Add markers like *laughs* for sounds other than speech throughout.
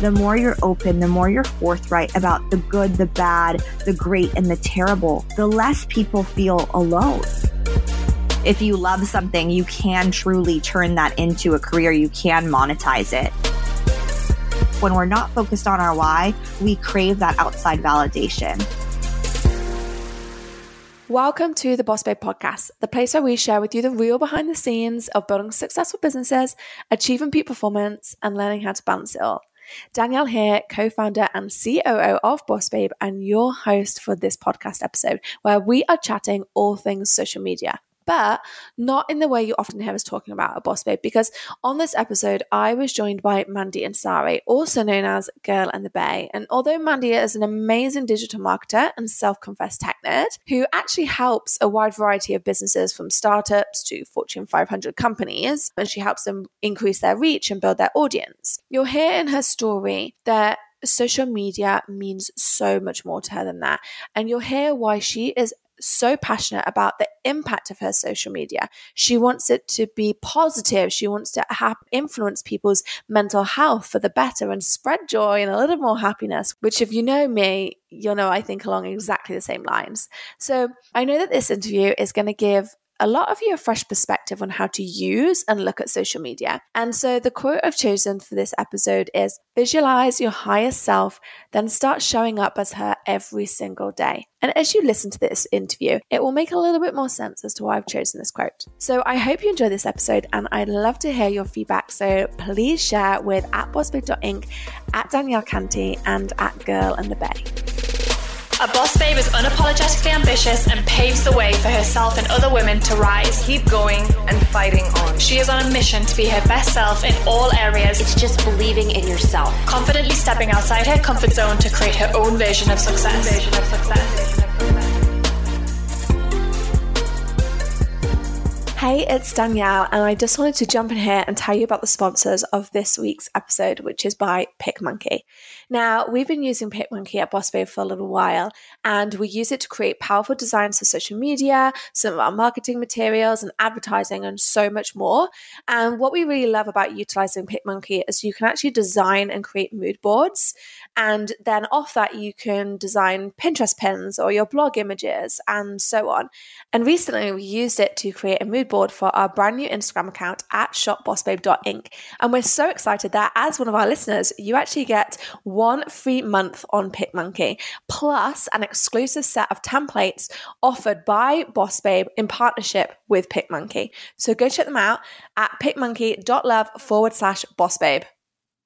the more you're open, the more you're forthright about the good, the bad, the great, and the terrible, the less people feel alone. If you love something, you can truly turn that into a career. You can monetize it. When we're not focused on our why, we crave that outside validation. Welcome to the Boss Babe podcast, the place where we share with you the real behind the scenes of building successful businesses, achieving peak performance, and learning how to balance it all. Danielle here, co founder and COO of Boss Babe, and your host for this podcast episode, where we are chatting all things social media but not in the way you often hear us talking about a boss babe. Because on this episode, I was joined by Mandy Ansari, also known as Girl and the Bay. And although Mandy is an amazing digital marketer and self confessed tech nerd who actually helps a wide variety of businesses from startups to Fortune 500 companies, and she helps them increase their reach and build their audience, you'll hear in her story that social media means so much more to her than that. And you'll hear why she is so passionate about the impact of her social media. She wants it to be positive. She wants to have influence people's mental health for the better and spread joy and a little more happiness, which if you know me, you'll know I think along exactly the same lines. So I know that this interview is going to give a lot of you a fresh perspective on how to use and look at social media. And so the quote I've chosen for this episode is visualize your higher self, then start showing up as her every single day. And as you listen to this interview, it will make a little bit more sense as to why I've chosen this quote. So I hope you enjoy this episode and I'd love to hear your feedback. So please share with at bossbabe.inc, at Danielle Canty, and at Girl and the. A boss babe is unapologetically ambitious and paves the way for herself and other women to rise. Keep going and fighting on. She is on a mission to be her best self in all areas. It's just believing in yourself. Confidently stepping outside her comfort zone to create her own version of success. Version of success. Hey, it's Danielle, and I just wanted to jump in here and tell you about the sponsors of this week's episode, which is by PicMonkey. Now, we've been using PicMonkey at Boss Babe for a little while, and we use it to create powerful designs for social media, some of our marketing materials, and advertising, and so much more. And what we really love about utilizing PicMonkey is you can actually design and create mood boards, and then off that, you can design Pinterest pins or your blog images, and so on. And recently, we used it to create a mood board for our brand new Instagram account at shopbossbabe.inc. And we're so excited that as one of our listeners, you actually get one free month on PicMonkey, plus an exclusive set of templates offered by Boss Babe in partnership with PicMonkey. So go check them out at picmonkey.love forward slash Boss Babe.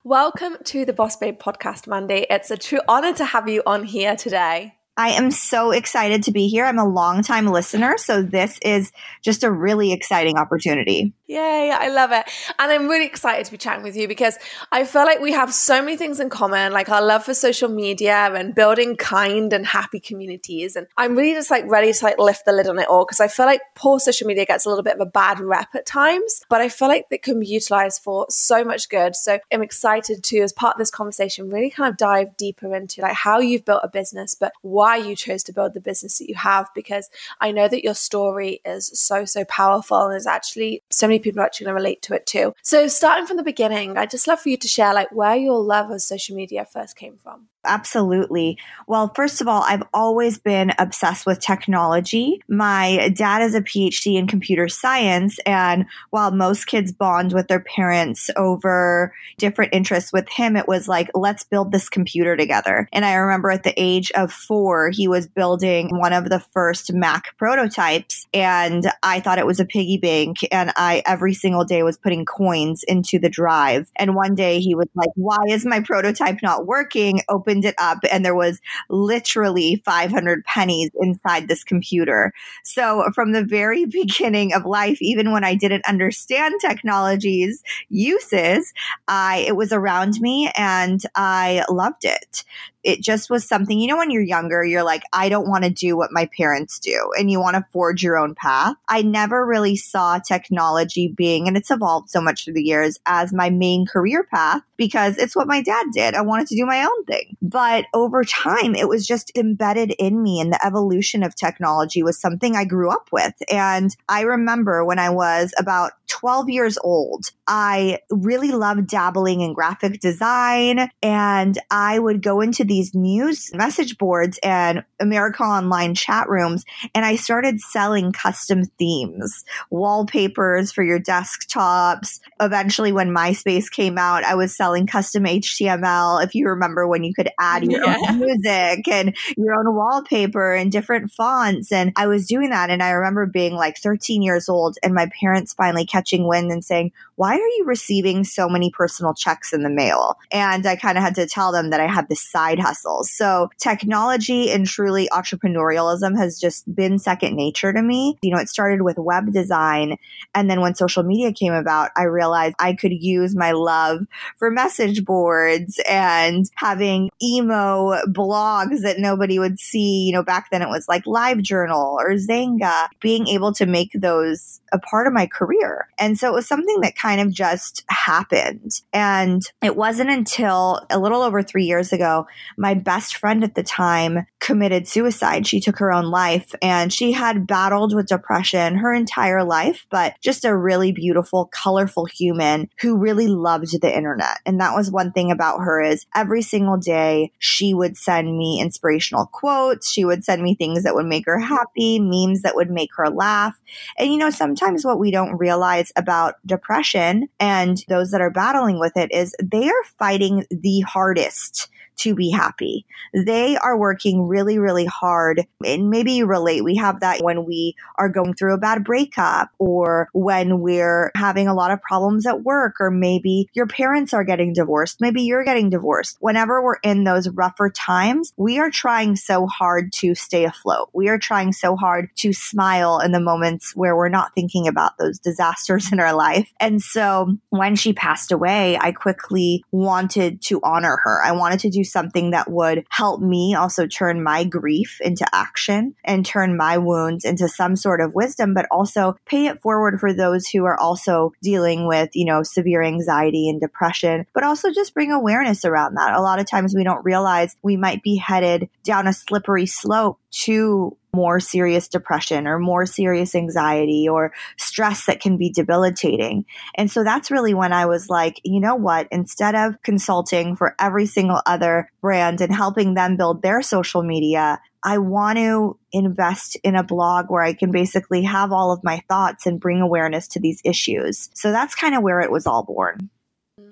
Welcome to the Boss Babe podcast, Mandy. It's a true honor to have you on here today. I am so excited to be here. I'm a long-time listener, so this is just a really exciting opportunity. Yay, I love it. And I'm really excited to be chatting with you because I feel like we have so many things in common, like our love for social media and building kind and happy communities. And I'm really just like ready to like lift the lid on it all because I feel like poor social media gets a little bit of a bad rep at times, but I feel like it can be utilized for so much good. So I'm excited to, as part of this conversation, really kind of dive deeper into like how you've built a business, but why why you chose to build the business that you have because I know that your story is so, so powerful and there's actually so many people are actually going to relate to it too. So, starting from the beginning, I'd just love for you to share like where your love of social media first came from. Absolutely. Well, first of all, I've always been obsessed with technology. My dad is a PhD in computer science. And while most kids bond with their parents over different interests, with him, it was like, let's build this computer together. And I remember at the age of four, he was building one of the first Mac prototypes. And I thought it was a piggy bank. And I every single day was putting coins into the drive. And one day he was like, why is my prototype not working? Open opened it up and there was literally 500 pennies inside this computer. So from the very *laughs* beginning of life, even when I didn't understand technology's uses, I, it was around me and I loved it it just was something, you know, when you're younger, you're like, I don't want to do what my parents do and you want to forge your own path. I never really saw technology being, and it's evolved so much through the years as my main career path because it's what my dad did. I wanted to do my own thing. But over time, it was just embedded in me and the evolution of technology was something I grew up with. And I remember when I was about 12 years old, I really loved dabbling in graphic design and I would go into these news message boards and America Online chat rooms and I started selling custom themes, wallpapers for your desktops. Eventually, when MySpace came out, I was selling custom HTML. If you remember when you could add your yeah. own music and your own wallpaper and different fonts. And I was doing that. And I remember being like 13 years old and my parents finally catching wind and saying, why are you receiving so many personal checks in the mail? And I kind of had to tell them that I had this side hustle. So technology and truly entrepreneurialism has just been second nature to me. You know, it started with web design. And then when social media came about, I realized I could use my love for message boards and having emo blogs that nobody would see. You know, back then it was like LiveJournal or Xanga. being able to make those a part of my career. And so it was something that kind of just happened. And it wasn't until a little over three years ago, my best friend at the time committed suicide. She took her own life and she had battled with depression her entire life, but just a really beautiful, colorful human who really loved the internet. And that was one thing about her is every single day she would send me inspirational quotes. She would send me things that would make her happy, memes that would make her laugh. And you know, sometimes what we don't realize about depression and those that are battling with it is they are fighting the hardest to be happy. They are working really, really hard. And maybe you relate. We have that when we are going through a bad breakup or when we're having a lot of problems at work, or maybe your parents are getting divorced. Maybe you're getting divorced. Whenever we're in those rougher times, we are trying so hard to stay afloat. We are trying so hard to smile in the moments where we're not thinking about those disasters *laughs* in our life. And so when she passed away, I quickly wanted to honor her. I wanted to do something that would help me also turn my grief into action and turn my wounds into some sort of wisdom, but also pay it forward for those who are also dealing with, you know, severe anxiety and depression, but also just bring awareness around that. A lot of times we don't realize we might be headed down a slippery slope to more serious depression or more serious anxiety or stress that can be debilitating. And so that's really when I was like, you know what? Instead of consulting for every single other brand and helping them build their social media, I want to invest in a blog where I can basically have all of my thoughts and bring awareness to these issues. So that's kind of where it was all born.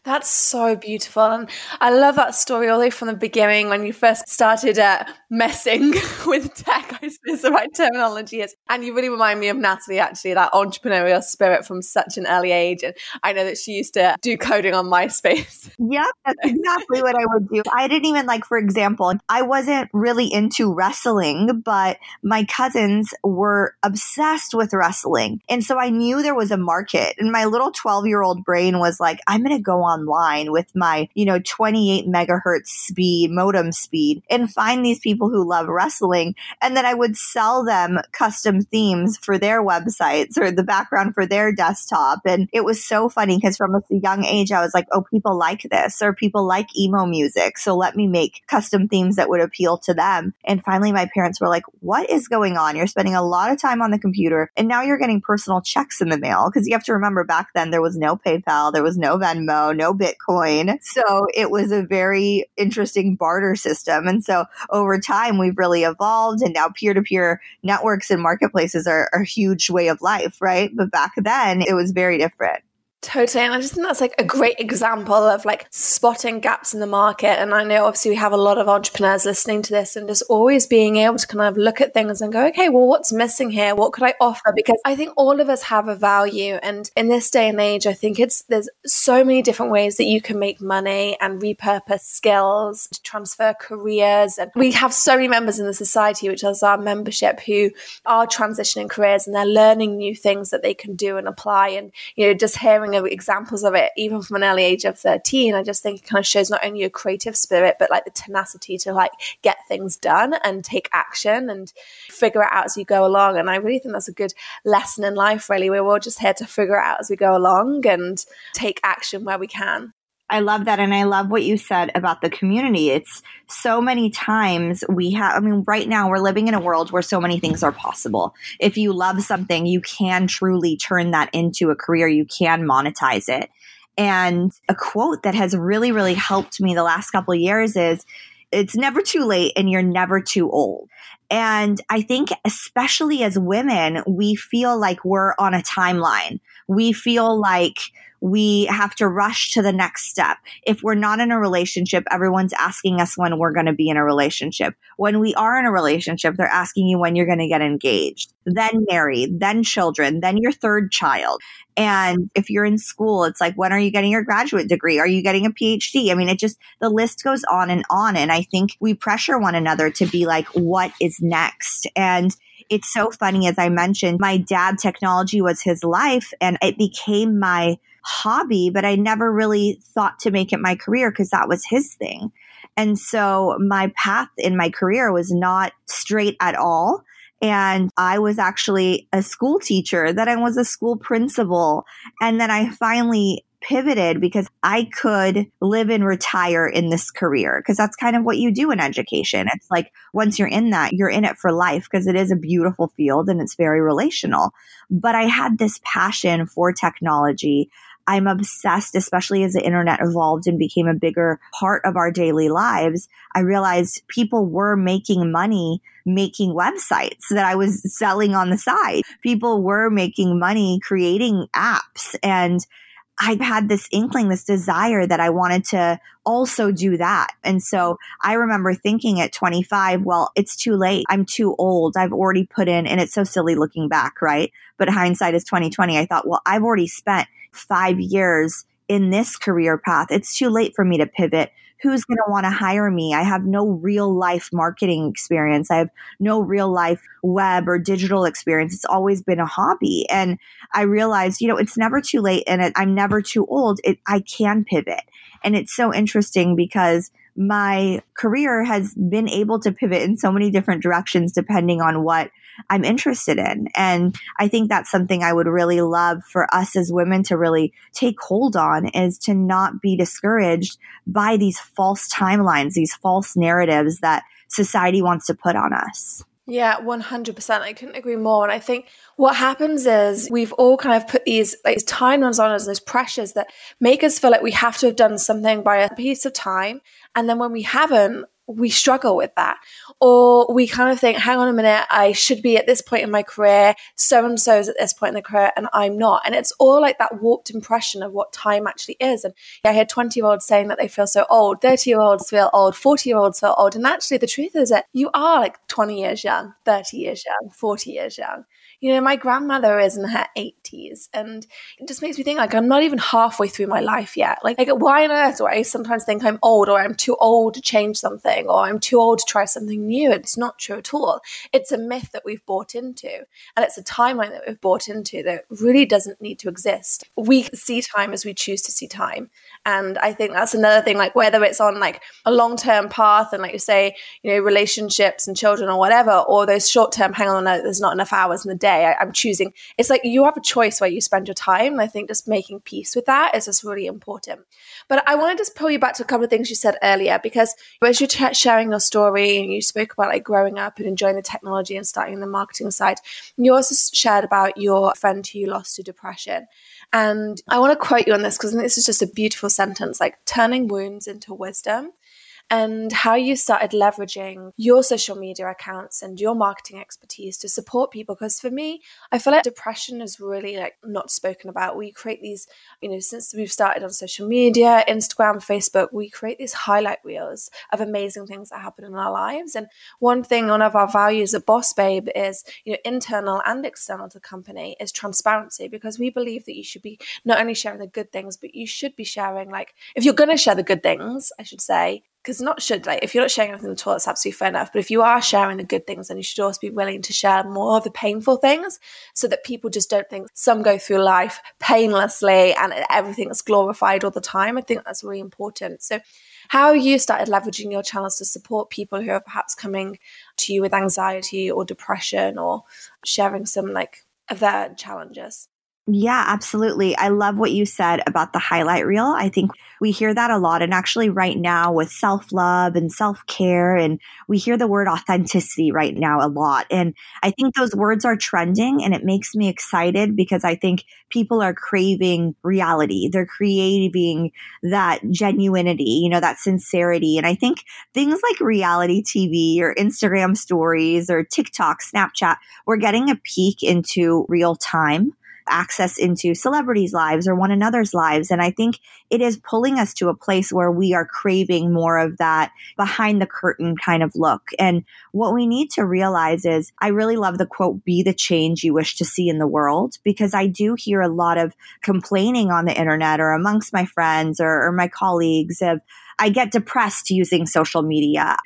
That's so beautiful. And I love that story all the way from the beginning when you first started uh, messing *laughs* with tech, I suppose the right terminology is. And you really remind me of Natalie, actually, that entrepreneurial spirit from such an early age. And I know that she used to do coding on MySpace. *laughs* Yeah, that's exactly what I would do. I didn't even like, for example, I wasn't really into wrestling, but my cousins were obsessed with wrestling. And so I knew there was a market. And my little 12 year old brain was like, I'm going to go online with my, you know, 28 megahertz speed, modem speed, and find these people who love wrestling. And then I would sell them custom themes for their websites or the background for their desktop. And it was so funny because from a young age, I was like, oh, people like this or people like emo music. So let me make custom themes that would appeal to them. And finally, my parents were like, what is going on? You're spending a lot of time on the computer and now you're getting personal checks in the mail. Because you have to remember back then, there was no PayPal, there was no Venmo, no Bitcoin. So it was a very interesting barter system. And so over time, we've really evolved and now peer to peer networks and marketplaces are, are a huge way of life, right? But back then it was very different. Totally. And I just think that's like a great example of like spotting gaps in the market. And I know obviously we have a lot of entrepreneurs listening to this and just always being able to kind of look at things and go, okay, well, what's missing here? What could I offer? Because I think all of us have a value. And in this day and age, I think it's, there's so many different ways that you can make money and repurpose skills to transfer careers. And we have so many members in the society, which is our membership, who are transitioning careers and they're learning new things that they can do and apply. And, you know, just hearing examples of it, even from an early age of 13, I just think it kind of shows not only your creative spirit, but like the tenacity to like get things done and take action and figure it out as you go along. And I really think that's a good lesson in life, really. We're all just here to figure it out as we go along and take action where we can. I love that. And I love what you said about the community. It's so many times we have, I mean, right now we're living in a world where so many things are possible. If you love something, you can truly turn that into a career, you can monetize it. And a quote that has really, really helped me the last couple years is it's never too late and you're never too old. And I think, especially as women, we feel like we're on a timeline. We feel like we have to rush to the next step. If we're not in a relationship, everyone's asking us when we're going to be in a relationship. When we are in a relationship, they're asking you when you're going to get engaged, then married, then children, then your third child. And if you're in school, it's like, when are you getting your graduate degree? Are you getting a PhD? I mean, it just, the list goes on and on. And I think we pressure one another to be like, what is next? And it's so funny, as I mentioned, my dad, technology was his life and it became my hobby, but I never really thought to make it my career because that was his thing. And so my path in my career was not straight at all. And I was actually a school teacher, then I was a school principal. And then I finally pivoted because I could live and retire in this career because that's kind of what you do in education. It's like once you're in that, you're in it for life because it is a beautiful field and it's very relational. But I had this passion for technology. I'm obsessed, especially as the internet evolved and became a bigger part of our daily lives. I realized people were making money making websites that I was selling on the side. People were making money creating apps and I had this inkling, this desire that I wanted to also do that. And so I remember thinking at 25, well, it's too late. I'm too old. I've already put in, and it's so silly looking back, right? But hindsight is 2020. I thought, well, I've already spent five years in this career path. It's too late for me to pivot. Who's going to want to hire me? I have no real life marketing experience. I have no real life web or digital experience. It's always been a hobby. And I realized, you know, it's never too late and it, I'm never too old. It, I can pivot. And it's so interesting because my career has been able to pivot in so many different directions depending on what I'm interested in. And I think that's something I would really love for us as women to really take hold on is to not be discouraged by these false timelines, these false narratives that society wants to put on us. Yeah, 100%. I couldn't agree more. And I think what happens is we've all kind of put these like timelines on us, those pressures that make us feel like we have to have done something by a piece of time. And then when we haven't, we struggle with that. Or we kind of think, hang on a minute, I should be at this point in my career, so and so is at this point in the career, and I'm not. And it's all like that warped impression of what time actually is. And I hear 20 year olds saying that they feel so old, 30 year olds feel old, 40 year olds feel old. And actually, the truth is that you are like 20 years young, 30 years young, 40 years young you know, my grandmother is in her 80s and it just makes me think like I'm not even halfway through my life yet. Like, like why on earth do I sometimes think I'm old or I'm too old to change something or I'm too old to try something new? It's not true at all. It's a myth that we've bought into and it's a timeline that we've bought into that really doesn't need to exist. We see time as we choose to see time. And I think that's another thing, like whether it's on like a long term path and like you say, you know, relationships and children or whatever, or those short term, hang on, there's not enough hours in the day. I, am choosing. It's like you have a choice where you spend your time. I think just making peace with that is just really important. But I want to just pull you back to a couple of things you said earlier because as you're t- sharing your story and you spoke about like growing up and enjoying the technology and starting the marketing side, you also shared about your friend who you lost to depression. And I want to quote you on this because this is just a beautiful sentence like turning wounds into wisdom and how you started leveraging your social media accounts and your marketing expertise to support people. Because for me, I feel like depression is really like not spoken about. We create these, you know, since we've started on social media, Instagram, Facebook, we create these highlight reels of amazing things that happen in our lives. And one thing, one of our values at Boss Babe is, you know, internal and external to the company is transparency because we believe that you should be not only sharing the good things, but you should be sharing like if you're going to share the good things, I should say, because not should like if you're not sharing anything at all, that's absolutely fair enough. But if you are sharing the good things, then you should also be willing to share more of the painful things, so that people just don't think some go through life painlessly and everything's glorified all the time. I think that's really important. So, how you started leveraging your channels to support people who are perhaps coming to you with anxiety or depression or sharing some like of their challenges. Yeah, absolutely. I love what you said about the highlight reel. I think we hear that a lot. And actually, right now, with self love and self care, and we hear the word authenticity right now a lot. And I think those words are trending, and it makes me excited because I think people are craving reality. They're craving that genuinity, you know, that sincerity. And I think things like reality TV or Instagram stories or TikTok, Snapchat, we're getting a peek into real time access into celebrities' lives or one another's lives. And I think it is pulling us to a place where we are craving more of that behind the curtain kind of look. And what we need to realize is I really love the quote, be the change you wish to see in the world, because I do hear a lot of complaining on the internet or amongst my friends or, or my colleagues of, I get depressed using social media.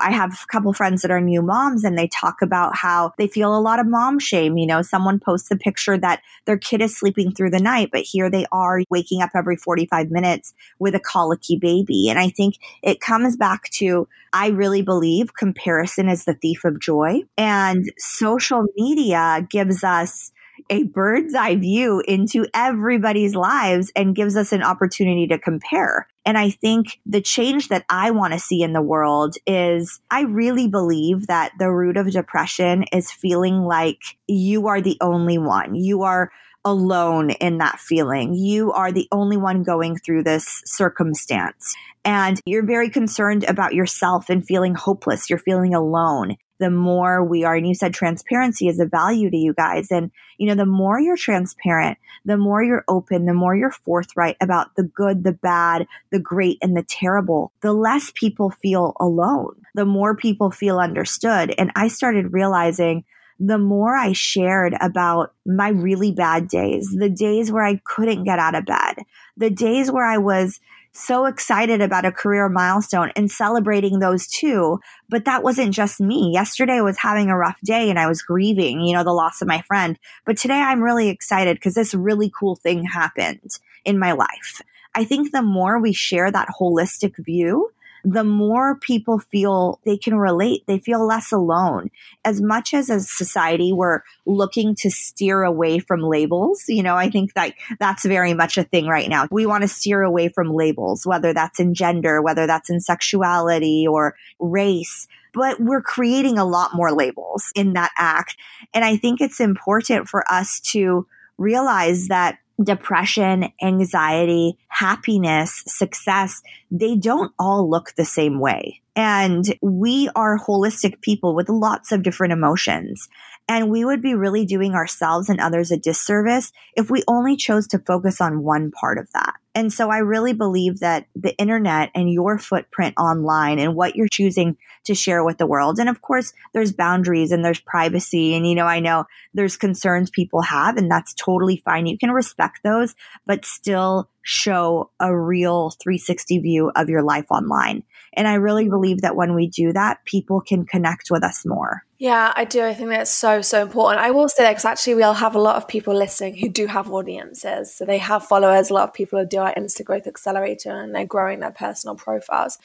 I have a couple friends that are new moms and they talk about how they feel a lot of mom shame. You know, someone posts a picture that their kid is sleeping through the night, but here they are waking up every 45 minutes with a colicky baby. And I think it comes back to I really believe comparison is the thief of joy. And social media gives us a bird's eye view into everybody's lives and gives us an opportunity to compare. And I think the change that I want to see in the world is I really believe that the root of depression is feeling like you are the only one. You are alone in that feeling. You are the only one going through this circumstance. And you're very concerned about yourself and feeling hopeless. You're feeling alone the more we are, and you said transparency is a value to you guys. And, you know, the more you're transparent, the more you're open, the more you're forthright about the good, the bad, the great, and the terrible, the less people feel alone, the more people feel understood. And I started realizing the more I shared about my really bad days, the days where I couldn't get out of bed, the days where I was so excited about a career milestone and celebrating those too. But that wasn't just me. Yesterday I was having a rough day and I was grieving, you know, the loss of my friend. But today I'm really excited because this really cool thing happened in my life. I think the more we share that holistic view, the more people feel they can relate. They feel less alone. As much as a society we're looking to steer away from labels, you know, I think that that's very much a thing right now. We want to steer away from labels, whether that's in gender, whether that's in sexuality or race but we're creating a lot more labels in that act. And I think it's important for us to realize that depression, anxiety, happiness, success, they don't all look the same way. And we are holistic people with lots of different emotions. And we would be really doing ourselves and others a disservice if we only chose to focus on one part of that. And so I really believe that the internet and your footprint online and what you're choosing to share with the world. And of course, there's boundaries and there's privacy. And, you know, I know there's concerns people have and that's totally fine. You can respect those, but still show a real 360 view of your life online. And I really believe that when we do that, people can connect with us more. Yeah, I do. I think that's so, so important. I will say that because actually we'll have a lot of people listening who do have audiences. So they have followers. A lot of people who do our Insta Growth Accelerator and they're growing their personal profiles.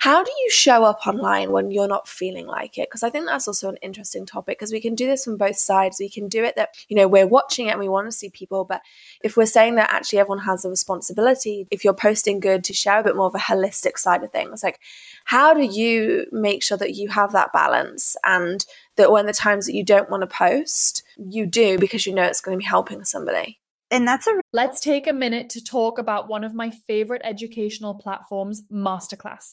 How do you show up online when you're not feeling like it? Because I think that's also an interesting topic because we can do this from both sides. We can do it that, you know, we're watching it and we want to see people. But if we're saying that actually everyone has a responsibility, if you're posting good to share a bit more of a holistic side of things, like how do you make sure that you have that balance and that when the times that you don't want to post, you do because you know it's going to be helping somebody? And that's a Let's take a minute to talk about one of my favorite educational platforms, Masterclass.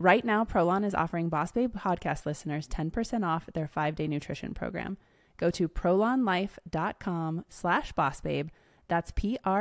Right now, Prolon is offering Boss Babe podcast listeners 10% off their five-day nutrition program. Go to prolonlife.com slash bossbabe. That's P-R-O-L-O-N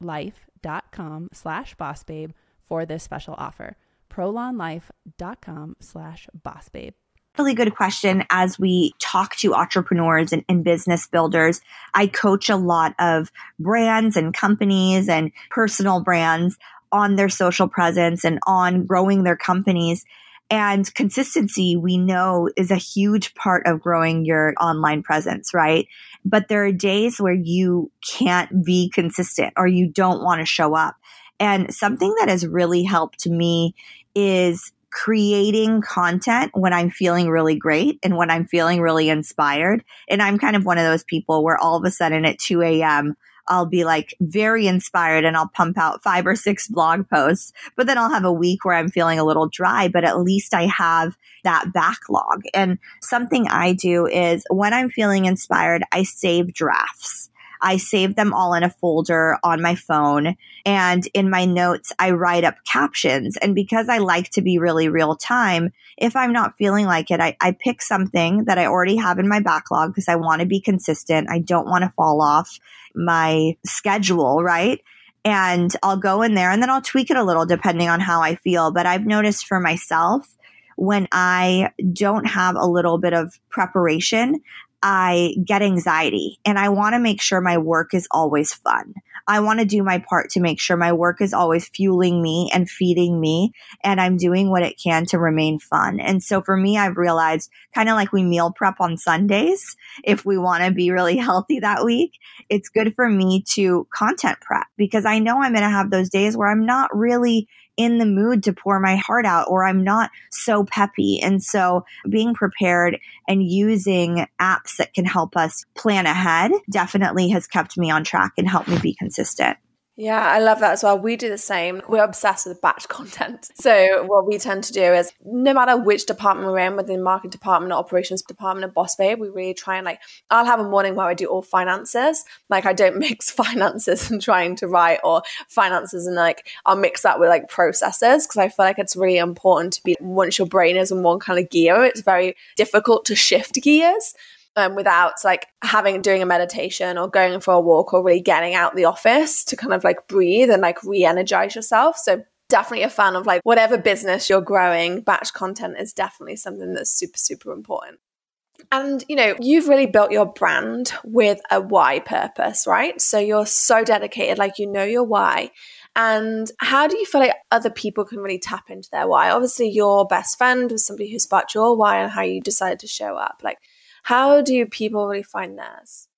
life dot com slash bossbabe for this special offer. prolonlife.com slash bossbabe. Really good question. As we talk to entrepreneurs and, and business builders, I coach a lot of brands and companies and personal brands on their social presence and on growing their companies. And consistency, we know, is a huge part of growing your online presence, right? But there are days where you can't be consistent or you don't want to show up. And something that has really helped me is creating content when I'm feeling really great and when I'm feeling really inspired. And I'm kind of one of those people where all of a sudden at 2 a.m., I'll be like very inspired and I'll pump out five or six blog posts, but then I'll have a week where I'm feeling a little dry, but at least I have that backlog. And something I do is when I'm feeling inspired, I save drafts. I save them all in a folder on my phone. And in my notes, I write up captions. And because I like to be really real time, if I'm not feeling like it, I, I pick something that I already have in my backlog because I want to be consistent. I don't want to fall off my schedule, right? And I'll go in there and then I'll tweak it a little depending on how I feel. But I've noticed for myself, when I don't have a little bit of preparation, I get anxiety and I want to make sure my work is always fun. I want to do my part to make sure my work is always fueling me and feeding me and I'm doing what it can to remain fun. And so for me, I've realized kind of like we meal prep on Sundays. If we want to be really *laughs* healthy that week, it's good for me to content prep because I know I'm going to have those days where I'm not really in the mood to pour my heart out or I'm not so peppy. And so being prepared and using apps that can help us plan ahead definitely has kept me on track and helped me be consistent. Yeah, I love that as well. We do the same. We're obsessed with batch *laughs* content. So what we tend to do is no matter which department we're in, within marketing department, or operations department, of Boss Babe, we really try and like I'll have a morning where I do all finances. Like I don't *laughs* mix *laughs* finances and trying to write or finances and like I'll mix that with like processes because I feel like it's really important to be once your brain is in one kind of gear, it's very difficult to shift gears um, without like having doing a meditation or going for a walk or really getting out the office to kind of like breathe and like re-energize yourself. So definitely a fan of like whatever business you're growing, batch content is definitely something that's super, super important. And you know, you've really built your brand with a why purpose, right? So you're so dedicated, like you know your why. And how do you feel like other people can really tap into their why? Obviously, your best friend was somebody who sparked your why and how you decided to show up. Like, how do people really find theirs?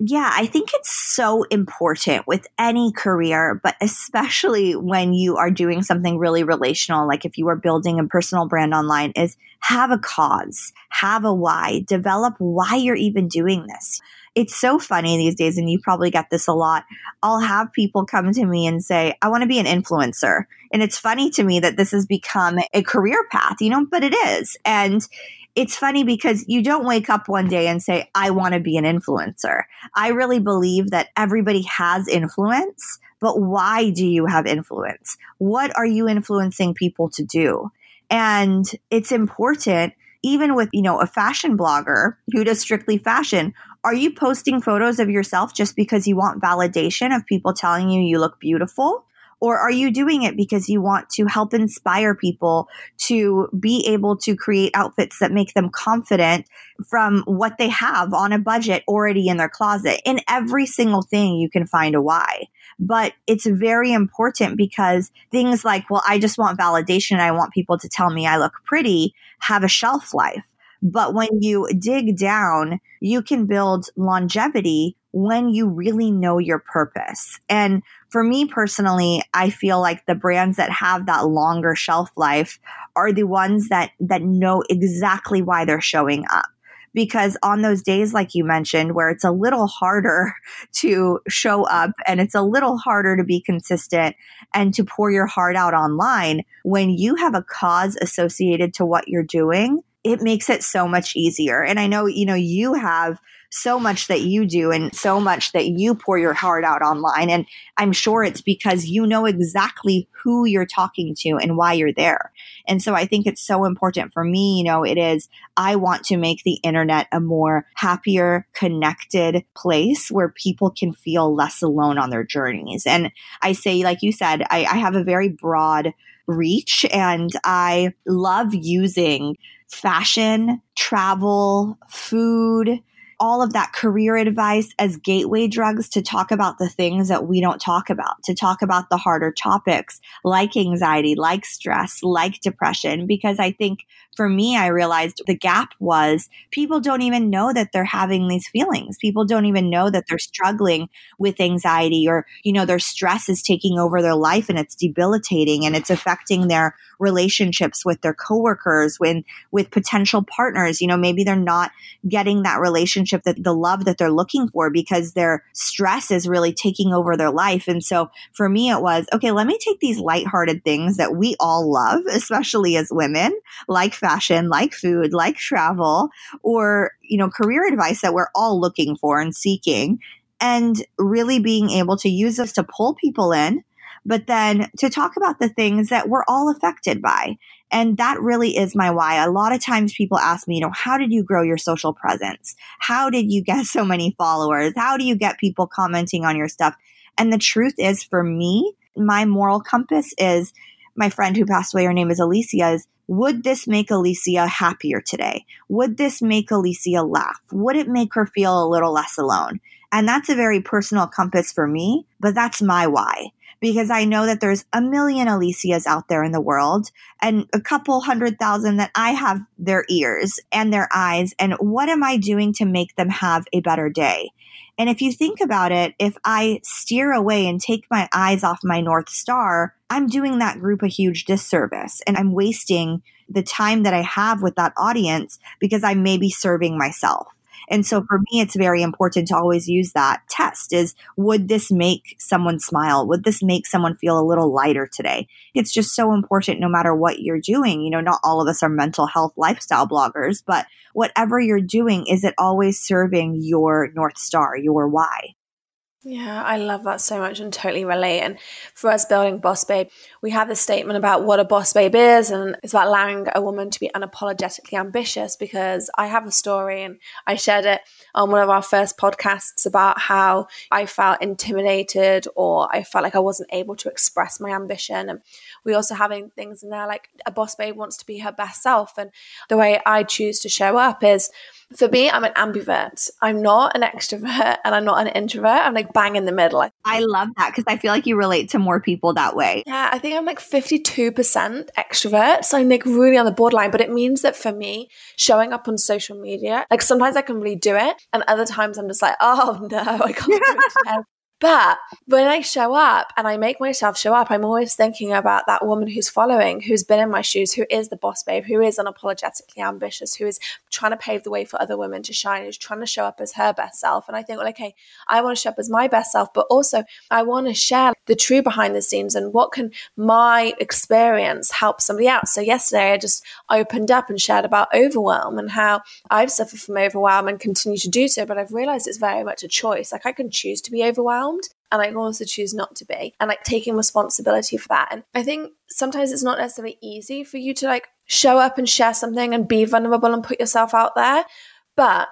Yeah, I think it's so important with any career, but especially when you are doing something really relational, like if you are building a personal brand online, is have a cause, have a why, develop why you're even doing this. It's so funny these days, and you probably get this a lot. I'll have people come to me and say, I want to be an influencer. And it's funny to me that this has become a career path, you know, but it is. And it's funny because you don't wake up one day and say, I want to be an influencer. I really believe that everybody has influence, but why do you have influence? What are you influencing people to do? And it's important, even with, you know, a fashion blogger who does strictly fashion. Are you posting photos of yourself just because you want validation of people telling you you look beautiful? Or are you doing it because you want to help inspire people to be able to create outfits that make them confident from what they have on a budget already in their closet? In every single thing, you can find a why. But it's very important because things like, well, I just want validation. I want people to tell me I look pretty have a shelf life. But when you dig down, you can build longevity when you really know your purpose. And for me personally, I feel like the brands that have that longer shelf life are the ones that that know exactly why they're showing up. Because on those days, like you mentioned, where it's a little harder *laughs* to show up and it's a little harder to be consistent and to pour your heart out online, when you have a cause associated to what you're doing, it makes it so much easier. And I know, you know, you have so much that you do and so much that you pour your heart out online. And I'm sure it's because you know exactly who you're talking to and why you're there. And so I think it's so important for me, you know, it is, I want to make the internet a more happier, connected place where people can feel less alone on their journeys. And I say, like you said, I, I have a very broad reach and I love using fashion, travel, food, all of that career advice as gateway drugs to talk about the things that we don't talk about, to talk about the harder topics like anxiety, like stress, like depression. Because I think for me, I realized the gap was people don't even know that they're having these feelings. People don't even know that they're struggling with anxiety or, you know, their stress is taking over their life and it's debilitating and it's affecting their relationships with their coworkers, when, with potential partners. You know, maybe they're not getting that relationship that the love that they're looking for because their stress is really taking over their life. And so for me, it was, okay, let me take these lighthearted things that we all love, especially as women, like fashion, like food, like travel, or, you know, career advice that we're all looking for and seeking and really being able to use this to pull people in but then to talk about the things that we're all affected by. And that really is my why. A lot of times people ask me, you know, how did you grow your social presence? How did you get *laughs* so many followers? How do you get people commenting on your stuff? And the truth is for me, my moral compass is my friend who passed away, her name is Alicia, is would this make Alicia happier today? Would this make Alicia laugh? Would it make her feel a little less alone? And that's a very personal compass for me, but that's my why because I know that there's a million Alicias out there in the world and a couple hundred thousand that I have their ears and their eyes. And what am I doing to make them have a better day? And if you think about it, if I steer away and take my eyes off my North Star, I'm doing that group a huge disservice and I'm wasting the time that I have with that audience because I may be serving myself. And so for me, it's very important to always use that test is would this make someone smile? Would this make someone feel a little lighter today? It's just so important no matter what you're doing. You know, not all of us are mental health lifestyle bloggers, but whatever you're doing, is it always serving your North Star, your why? Yeah, I love that so much and totally relate. And for us building Boss Babe, we have this statement about what a boss babe is, and it's about allowing a woman to be unapologetically ambitious. Because I have a story, and I shared it on one of our first podcasts about how I felt intimidated or I felt like I wasn't able to express my ambition. And we also having things in there like a boss babe wants to be her best self, and the way I choose to show up is for me, I'm an ambivert. I'm not an extrovert and I'm not an introvert. I'm like bang in the middle. I love that because I feel like you relate to more people that way. Yeah, I think I'm like 52% extrovert. So I'm like really on the borderline. But it means that for me, showing up on social media, like sometimes I can really do it. And other times I'm just like, oh no, I can't do it. *laughs* But when I show up and I make myself show up, I'm always thinking about that woman who's following, who's been in my shoes, who is the boss babe, who is unapologetically ambitious, who is trying to pave the way for other women to shine, who's trying to show up as her best self. And I think, well, okay, I want to show up as my best self, but also I want to share the true behind the scenes and what can my experience help somebody out. So yesterday I just opened up and shared about overwhelm and how I've suffered from overwhelm and continue to do so, but I've realized it's very much a choice. Like I can choose to be overwhelmed and I also choose not to be and like taking responsibility for that. And I think sometimes it's not necessarily easy for you to like show up and share something and be vulnerable and put yourself out there. But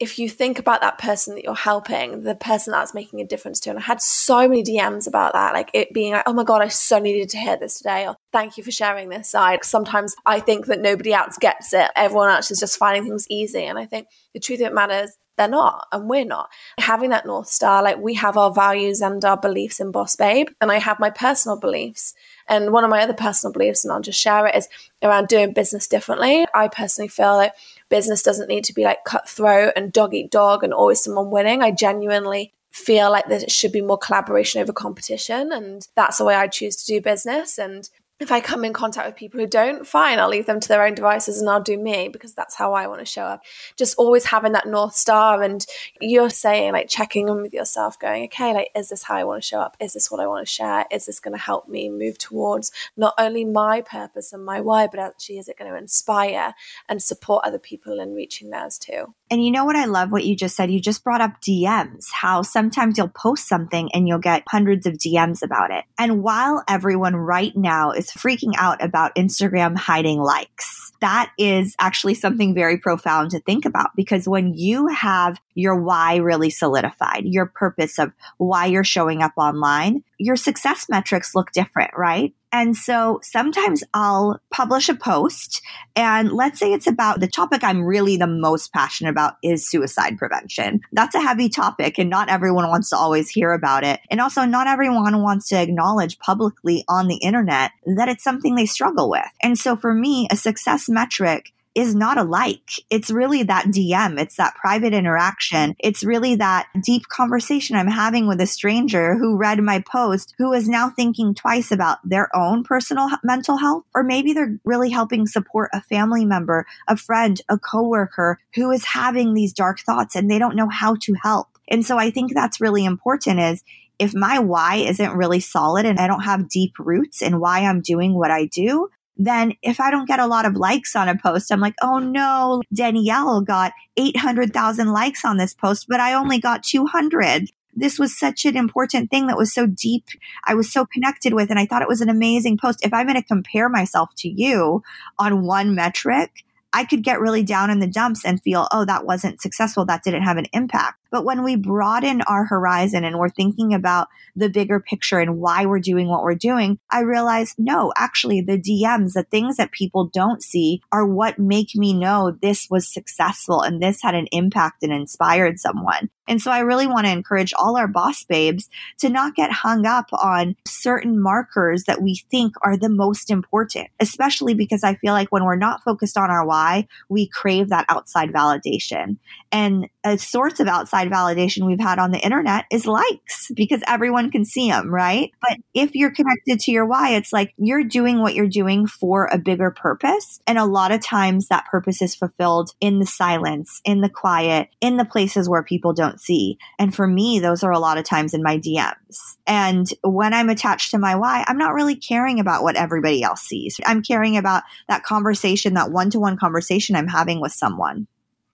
if you think about that person that you're helping, the person that's making a difference to, and I had so many DMs about that, like it being like, oh my God, I so needed to hear this today, or thank you for sharing this side. Sometimes I think that nobody else gets it. Everyone else is just finding things easy. And I think the truth of it matters they're not and we're not. Having that north star like we have our values and our beliefs in boss babe and i have my personal beliefs and one of my other personal beliefs and i'll just share it is around doing business differently. I personally feel like business doesn't need to be like cutthroat and dog eat dog and always someone winning. I genuinely feel like there should be more collaboration over competition and that's the way i choose to do business and if I come in contact with people who don't, fine, I'll leave them to their own devices and I'll do me because that's how I want to show up. Just always having that North Star. And you're saying, like, checking in with yourself, going, okay, like, is this how I want to show up? Is this what I want to share? Is this going to help me move towards not only my purpose and my why, but actually, is it going to inspire and support other people in reaching theirs too? And you know what I love what you just said? You just brought up DMs, how sometimes you'll post something and you'll get hundreds of DMs about it. And while everyone right now is freaking out about Instagram hiding likes, that is actually something very profound to think about because when you have your why really solidified, your purpose of why you're showing up online, your success metrics look different, right? And so sometimes I'll publish a post and let's say it's about the topic I'm really the most passionate about is suicide prevention. That's a heavy topic and not everyone wants to always hear about it. And also not everyone wants to acknowledge publicly on the internet that it's something they struggle with. And so for me, a success metric is not a like. It's really that DM. It's that private interaction. It's really that deep conversation I'm having with a stranger who read my post, who is now thinking twice about their own personal mental health, or maybe they're really helping support a family member, a friend, a coworker who is having these dark thoughts and they don't know how to help. And so I think that's really important is if my why isn't really solid and I don't have deep roots in why I'm doing what I do, then if I don't get a lot of likes on a post, I'm like, oh no, Danielle got 800,000 likes on this post, but I only got 200. This was such an important thing that was so deep. I was so connected with, and I thought it was an amazing post. If I'm going to compare myself to you on one metric, I could get really down in the dumps and feel, oh, that wasn't successful. That didn't have an impact. But when we broaden our horizon and we're thinking about the bigger picture and why we're doing what we're doing, I realize no, actually the DMs, the things that people don't see are what make me know this was successful and this had an impact and inspired someone. And so I really want to encourage all our boss babes to not get hung up on certain markers that we think are the most important, especially because I feel like when we're not focused on our why, we crave that outside validation. And a source of outside validation we've had on the internet is likes because everyone can see them, right? But if you're connected to your why, it's like you're doing what you're doing for a bigger purpose. And a lot of times that purpose is fulfilled in the silence, in the quiet, in the places where people don't see. And for me, those are a lot of times in my DMs. And when I'm attached to my why, I'm not really caring about what everybody else sees. I'm caring about that conversation, that one to one conversation I'm having with someone.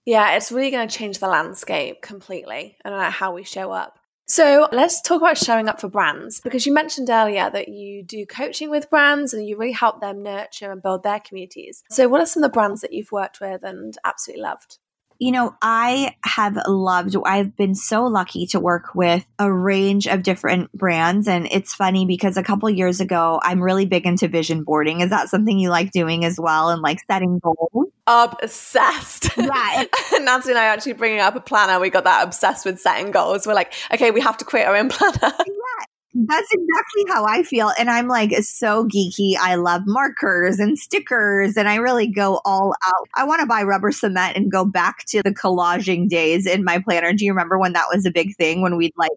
Yeah, it's really going to change the landscape completely and how we show up. So let's talk about showing up for brands because you mentioned earlier that you do coaching with brands and you really help them nurture and build their communities. So, what are some of the brands that you've worked with and absolutely loved? You know, I have loved, I've been so lucky to work with a range of different brands. And it's funny because a couple years ago, I'm really big into vision boarding. Is that something you like doing as well and like setting goals? Obsessed. Yeah. *laughs* Nancy and I actually bringing up a planner. We got that obsessed with setting goals. We're like, okay, we have to create our own *laughs* planner. Yeah. That's exactly how I feel. And I'm like so geeky. I love markers and stickers and I really go all out. I want to buy rubber cement and go back to the collaging days in my planner. Do you remember when that was a big thing when we'd like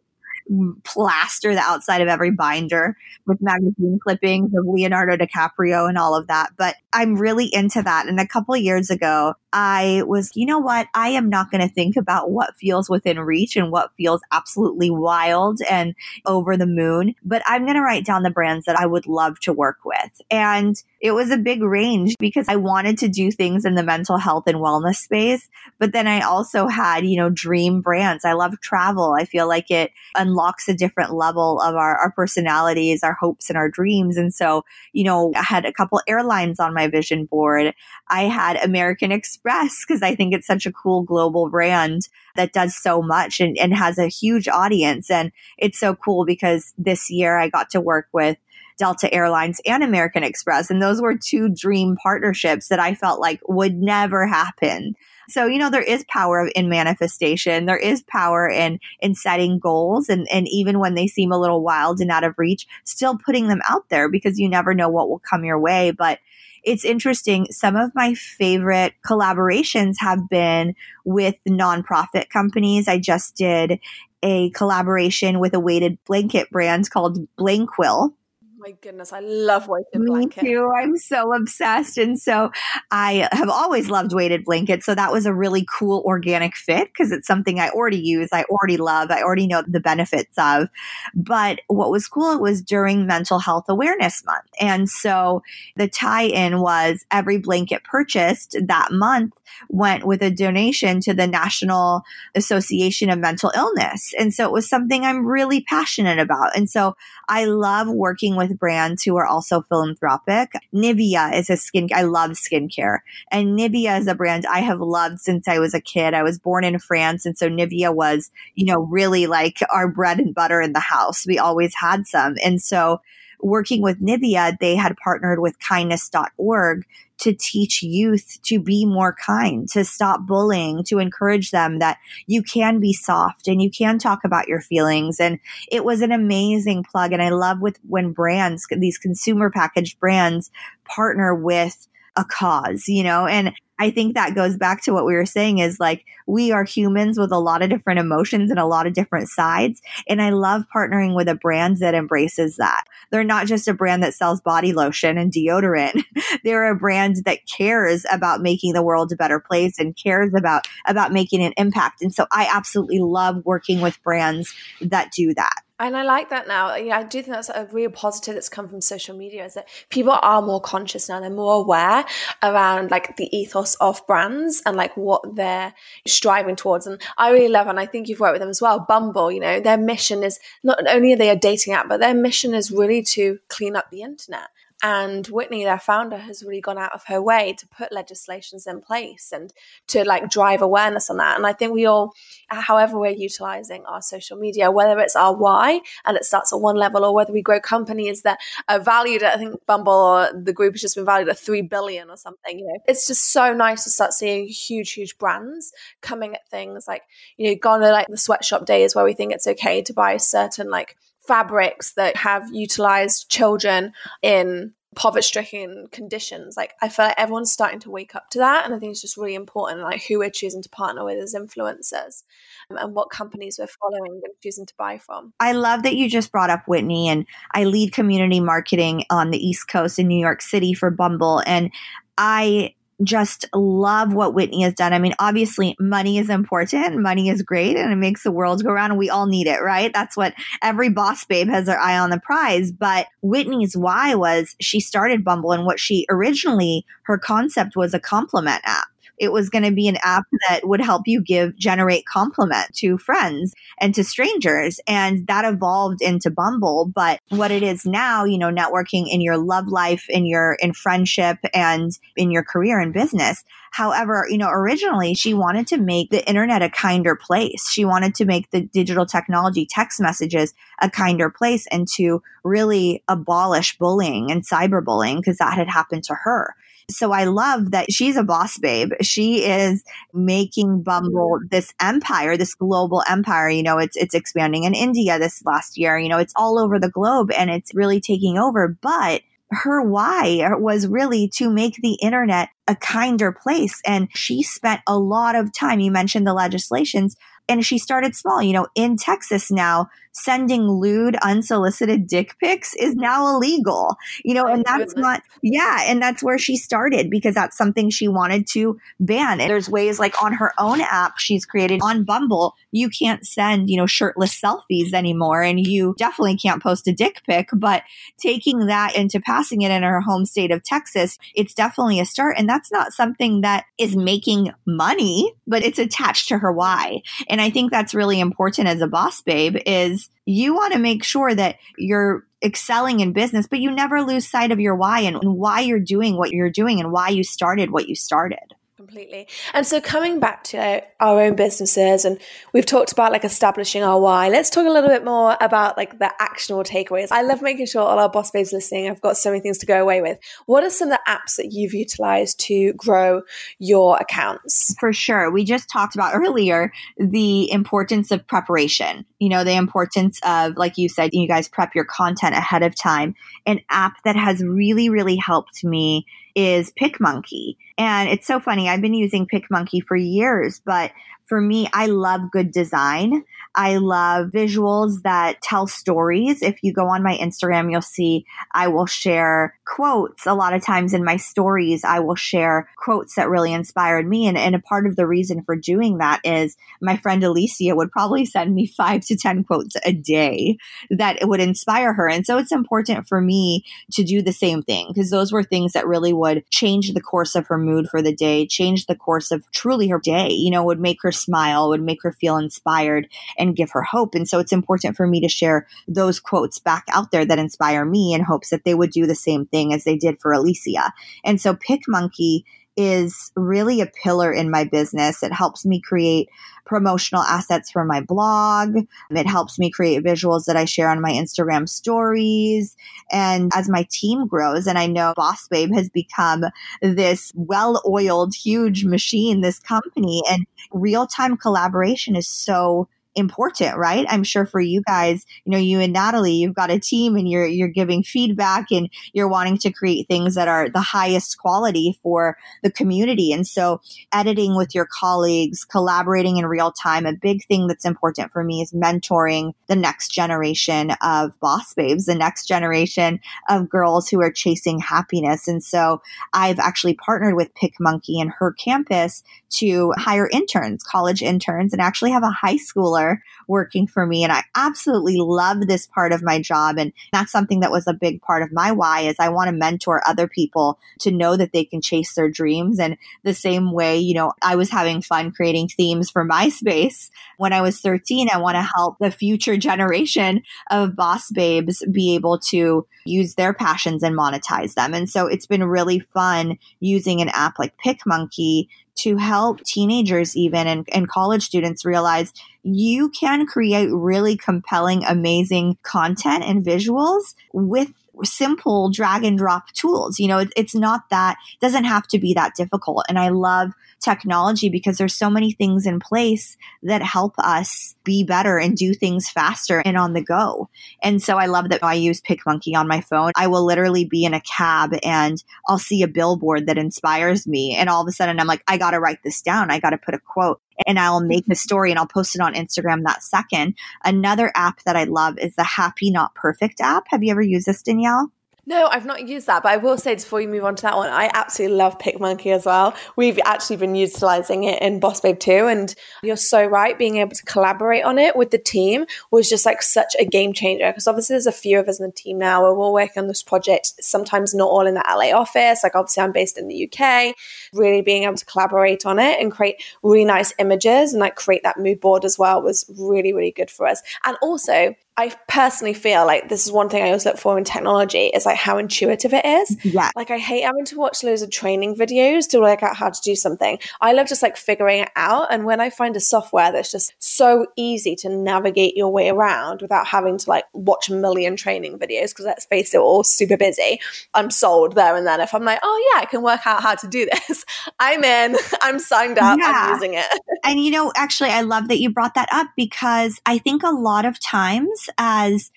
plaster the outside of every binder with magazine clippings of Leonardo DiCaprio and all of that. But I'm really into that. And a couple years ago, I was, you know what? I am not going to think about what feels within reach and what feels absolutely wild and over the moon, but I'm going to write down the brands that I would love to work with. And it was a big range because I wanted to do things in the mental health and wellness space. But then I also had, you know, dream brands. I love travel. I feel like it unlocks a different level of our, our personalities, our hopes and our dreams. And so, you know, I had a couple airlines on my vision board. I had American Express because I think it's such a cool global brand that does so much and, and has a huge audience. And it's so cool because this year I got to work with Delta Airlines and American Express. And those were two dream partnerships that I felt like would never happen. So, you know, there is power in manifestation. There is power in, in setting goals. And, and even when they seem a little wild and out of reach, still putting them out there because you never know what will come your way. But it's interesting. Some of my favorite collaborations have been with nonprofit companies. I just did a collaboration with a weighted blanket brand called Blanquil my goodness, I love weighted blankets. Me too. I'm so obsessed. And so I have always loved weighted blankets. So that was a really cool organic fit because it's something I already use, I already love, I already know the benefits of. But what was cool, it was during Mental Health Awareness Month. And so the tie in was every blanket purchased that month went with a donation to the National Association of Mental Illness. And so it was something I'm really passionate about. And so I love working with brands who are also philanthropic. Nivea is a skin, I love skincare. And Nivea is a brand I have loved since I was a kid. I was born in France. And so Nivea was, you know, really like our bread and butter in the house. We always had some. And so working with Nivea, they had partnered with kindness.org to teach youth to be more kind, to stop bullying, to encourage them that you can be soft and you can talk about your feelings. And it was an amazing plug. And I love with when brands, these consumer packaged brands partner with a cause, you know, and I think that goes back to what we were saying is like we are humans with a lot of different emotions and a lot of different sides. And I love partnering with a brand that embraces that. They're not just a brand that sells body lotion and deodorant. *laughs* They're a brand that cares about making the world a better place and cares about, about making an impact. And so I absolutely love working with brands that do that. And I like that now. Yeah, I do think that's a real positive that's come from social media is that people are more conscious now. They're more aware around like the ethos of brands and like what they're striving towards. And I really love, and I think you've worked with them as well, Bumble, you know, their mission is not only are they a dating app, but their mission is really to clean up the internet. And Whitney, their founder, has really gone out of her way to put legislations in place and to like drive awareness on that. And I think we all, however we're utilizing our social media, whether it's our why and it starts at one level or whether we grow companies that are valued at, I think Bumble or the group has just been valued at 3 billion or something, you know, it's just so nice to start seeing huge, huge brands coming at things like, you know, gone to like the sweatshop days where we think it's okay to buy certain like fabrics that have utilized children in poverty stricken conditions. Like I feel like everyone's starting to wake up to that. And I think it's just really important, like who we're choosing to partner with as influencers um, and what companies we're following and choosing to buy from. I love that you just brought up Whitney and I lead community marketing on the East Coast in New York City for Bumble. And I just love what Whitney has done. I mean, obviously, money is important. Money is great and it makes the world go around and we all need it, right? That's what every boss babe has their eye on the prize. But Whitney's why was she started Bumble and what she originally, her concept was a compliment app. It was going to be an app that would help you give, generate compliment to friends and to strangers. And that evolved into Bumble. But what it is now, you know, networking in your love life, in your, in friendship and in your career and business. However, you know, originally she wanted to make the internet a kinder place. She wanted to make the digital technology text messages a kinder place and to really abolish bullying and cyberbullying because that had happened to her. So I love that she's a boss babe. She is making Bumble this empire, this global empire. You know, it's, it's expanding in India this last year. You know, it's all over the globe and it's really taking over. But her why was really to make the internet a kinder place. And she spent a lot of time. You mentioned the legislations and she started small. You know, in Texas now, sending lewd, unsolicited dick pics is mm-hmm. now illegal. You know, and that's not, yeah, and that's where she started because that's something she wanted to ban. And there's ways like on her own app she's created on Bumble, you can't send, you know, shirtless selfies anymore and you definitely can't post a dick pic, but taking that into passing it in her home state of Texas, it's definitely a start. And that's not something that is making money, but it's attached to her why. And I think that's really important as a boss babe is you want to make sure that you're excelling in business, but you never lose sight of your why and why you're doing what you're doing and why you started what you started completely. And so coming back to our own businesses and we've talked about like establishing our why. Let's talk a little bit more about like the actionable takeaways. I love making sure all our boss babes listening have got so many things to go away with. What are some of the apps that you've utilized to grow your accounts? For sure. We just talked about earlier the importance of preparation. You know, the importance of like you said, you guys prep your content ahead of time. An app that has really really helped me is PicMonkey. And it's so funny. I've been using PicMonkey for years, but for me, I love good design. I love visuals that tell stories. If you go on my Instagram, you'll see I will share quotes. A lot of times in my stories, I will share quotes that really inspired me. And, and a part of the reason for doing that is my friend Alicia would probably send me five to 10 quotes a day that would inspire her. And so it's important for me to do the same thing because those were things that really would change the course of her mood for the day, change the course of truly her day, you know, would make her smile, would make her feel inspired and give her hope. And so it's important for me to share those quotes back out there that inspire me in hopes that they would do the same thing as they did for Alicia. And so PicMonkey is really a pillar in my business. It helps me create promotional assets for my blog. It helps me create visuals that I share on my Instagram stories. And as my team grows, and I know Boss Babe has become this well oiled, huge machine, this company, and real time collaboration is so important, right? I'm sure for you guys, you know, you and Natalie, you've got a team and you're you're giving feedback and you're wanting to create things that are the highest quality for the community. And so editing with your colleagues, collaborating in real time, a big thing that's important for me is mentoring the next generation of boss babes, the next generation of girls who are chasing happiness. And so I've actually partnered with PicMonkey and her campus to hire interns, college interns, and actually have a high schooler working for me. And I absolutely love this part of my job. And that's something that was a big part of my why is I want to mentor other people to know that they can chase their dreams. And the same way, you know, I was having fun creating themes for *laughs* MySpace when I was 13. I want to help the future *laughs* generation of boss babes be able to use their passions and monetize them. And so it's been really fun using an app like PicMonkey to help teenagers even and, and college students realize you can create really compelling, amazing content and visuals with simple drag and drop tools. You know, it, it's not that, doesn't have to be that difficult. And I love technology because there's so many things in place that help us be better and do things faster and on the go. And so I love that I use PicMonkey on my phone. I will literally be in a cab and I'll see a billboard that inspires me. And all of a sudden I'm like, I got to write this down. I got to put a quote and I'll make the story and I'll post it on Instagram that second. Another app that I love is the Happy Not Perfect app. Have you ever used this, Danielle? No, I've not used that, but I will say before you move on to that one, I absolutely love PicMonkey as well. We've actually been utilizing it in Boss Babe too, and you're so right. Being able to collaborate on it with the team was just like such a game changer because obviously there's a few of us in the team now. We're working on this project. Sometimes not all in the LA office. Like obviously I'm based in the UK. Really being able to collaborate on it and create really nice images and like create that mood board as well was really really good for us. And also I personally feel like this is one thing I always look for in technology is like how intuitive it is. Yeah. Like I hate having to watch loads of training videos to work out how to do something. I love just like figuring it out. And when I find a software that's just so easy to navigate your way around without having to like watch a million training videos, because let's face it, we're all super busy, I'm sold there and then. If I'm like, oh yeah, I can work out how to do this, *laughs* I'm in, *laughs* I'm signed up, yeah. I'm using it. *laughs* and you know, actually, I love that you brought that up because I think a lot of times as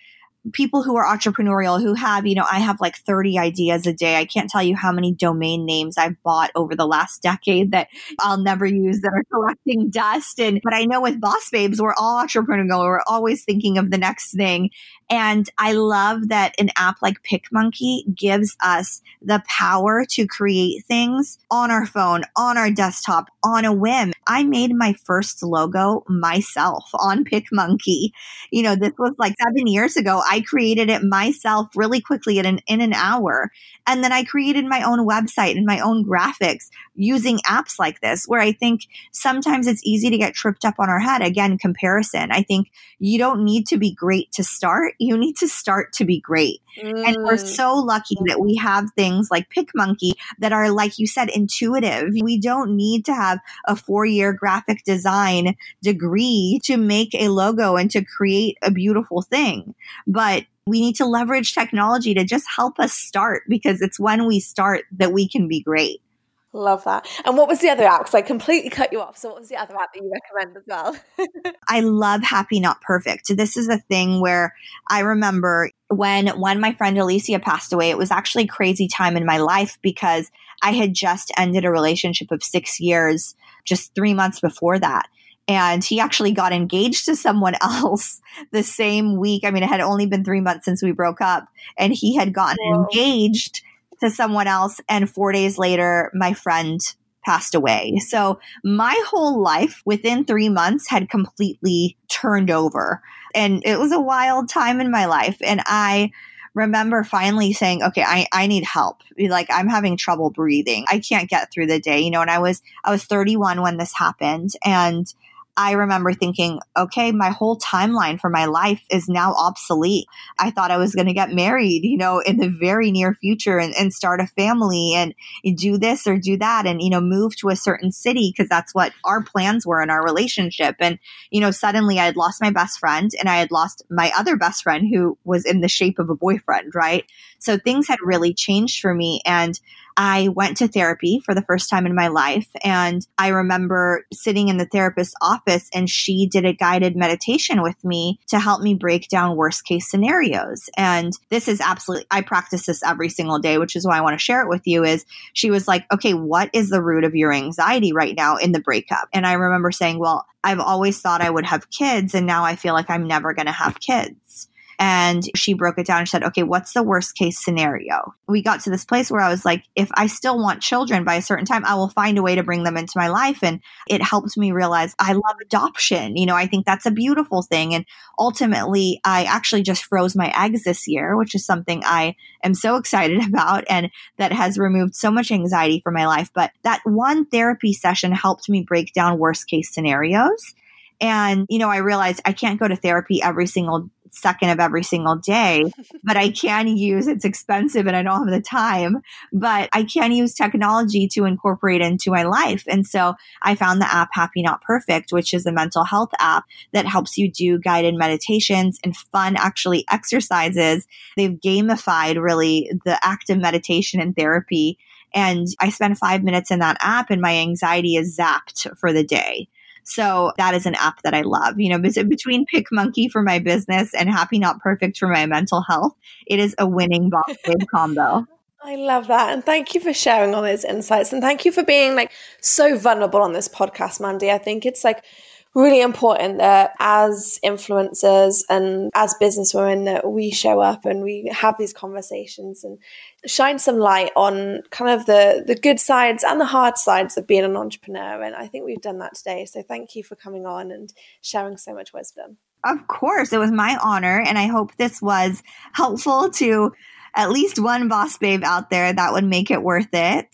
people who are entrepreneurial who have, you know, I have like 30 ideas a day. I can't tell you how many domain names I've bought over the last decade that I'll never use that are *laughs* collecting dust. And, but I know with Boss Babes, we're all entrepreneurial. We're always thinking of the next thing. And I love that an app like PicMonkey gives us the power to create things on our phone, on our desktop, on a whim. I made my first logo myself on PicMonkey. You know, this was like seven years ago. I created it myself really quickly in an, in an hour. And then I created my own website and my own graphics using apps like this, where I think sometimes it's easy to get tripped up on our head. Again, comparison. I think you don't need to be great to start. You need to start to be great. Mm. And we're mm. so lucky that we have things like PicMonkey that are, like you said, intuitive. We don't need to have a four year graphic design degree to make a logo and to create a beautiful thing. But we need to leverage technology to just help us start because it's when we start that we can be great. Love that. And what was the other app? Because I completely cut you off. So, what was the other app that you recommend as well? *laughs* I love Happy Not Perfect. This is a thing where I remember when when my friend Alicia passed away. It was actually crazy time in my life because I had just ended a relationship of six years, just three months before that and he actually got engaged to someone *laughs* else the same week. I mean, it had only been three months since we broke up, and he had gotten Whoa. engaged to someone else. And four days later, my friend passed away. So my whole life within three months had completely turned over. And it was a wild time in my life. And I remember finally saying, okay, I, I need help. Like I'm having trouble breathing. I can't get through the day, you know, and I was, I was 31 when this happened and I remember thinking, okay, my whole timeline for my life is now obsolete. I thought I was going to get married, you know, in the very near future and, and start a family and do this or do that and, you know, move to a certain city because that's what our plans were in our relationship. And, you know, suddenly I had lost my best friend and I had lost my other best friend who was in the shape of a boyfriend, right? So things had really changed for me. And I went to therapy for the first time in my life. And I remember sitting in the therapist's office and she did a guided meditation with me to help me break down worst case scenarios. And this is absolutely, I practice this every single day, which is why I want to share it with you is she was like, okay, what is the root of your anxiety right now in the breakup? And I remember saying, well, I've always thought I would have kids and now I feel like I'm never going to have kids. And she broke it down and said, okay, what's the worst case scenario? We got to this place where I was like, if I still want children by a certain time, I will find a way to bring them into my life. And it helped me realize I love adoption. You know, I think that's a beautiful thing. And ultimately, I actually just froze my eggs this year, which is something I am so excited *laughs* about and that has removed so much anxiety from my life. But that one therapy session helped me break down worst case scenarios. And, you know, I realized I can't go to therapy every single second of every single day, *laughs* but I can use it's expensive and I don't have the time, but I can use technology to incorporate into my life. And so I found the app Happy Not Perfect, which is a mental health app that helps you do guided meditations and fun actually exercises. They've gamified really the act of meditation and therapy. And I spend five minutes in that app and my anxiety is zapped for the day. So that is an app that I love. You know, between PicMonkey for my business and Happy Not Perfect for my mental health, it is a winning babe *laughs* combo. I love that. And thank you for sharing all those insights. And thank you for being like so vulnerable on this podcast, Mandy. I think it's like really important that as influencers and as businesswomen that we show up and we have these conversations and shine some light on kind of the the good sides and the hard sides of being an entrepreneur and I think we've done that today so thank you for coming on and sharing so much wisdom. Of course, it was my honor and I hope this was helpful to at least one boss babe out there that would make it worth it.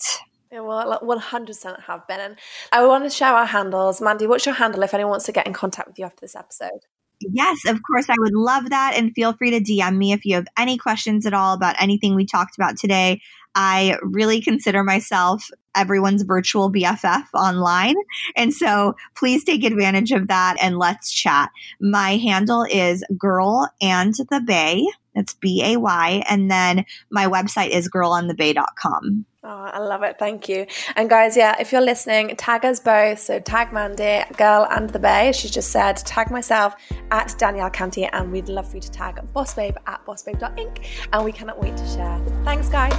Well, 100% have been. And I want to share our handles. Mandy, what's your handle if anyone wants to get in contact with you after this episode? Yes, of course. I would love that. And feel free to DM me if you have any questions at all about anything we talked about today. I really consider myself everyone's virtual BFF online. And so please take advantage of that and let's chat. My handle is girl on the bay. That's B A Y. And then my website is girlonthebay.com. Oh, I love it. Thank you. And guys, yeah, if you're listening, tag us both. So tag Mandy, girl on the bay. She just said, tag myself at Danielle Canty, and we'd love for you to tag Boss Babe at bossbabe.inc. And we cannot wait to share. Thanks, guys.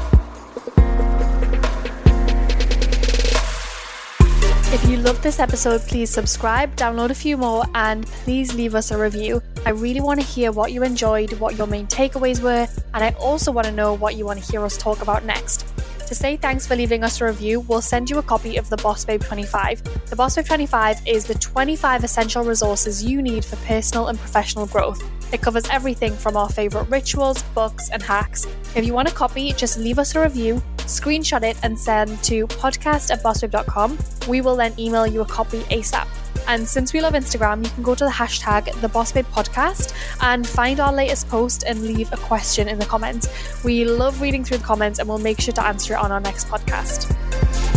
If you loved this episode, please subscribe, download a few more, and please leave us a review. I really want to hear what you enjoyed, what your main takeaways were, and I also want to know what you want to hear us talk about next. To say thanks for leaving us a review, we'll send you a copy of the Boss Babe 25. The Boss Babe 25 is the 25 essential resources you need for personal and professional growth. It covers everything from our favourite rituals, books, and hacks. If you want a copy, just leave us a review, screenshot it, and send to podcast at bossbabe.com. We will then email you a copy ASAP. And since we love Instagram, you can go to the hashtag the Boss Babe Podcast and find our latest post and leave a question in the comments. We love reading through the comments and we'll make sure to answer it on our next podcast.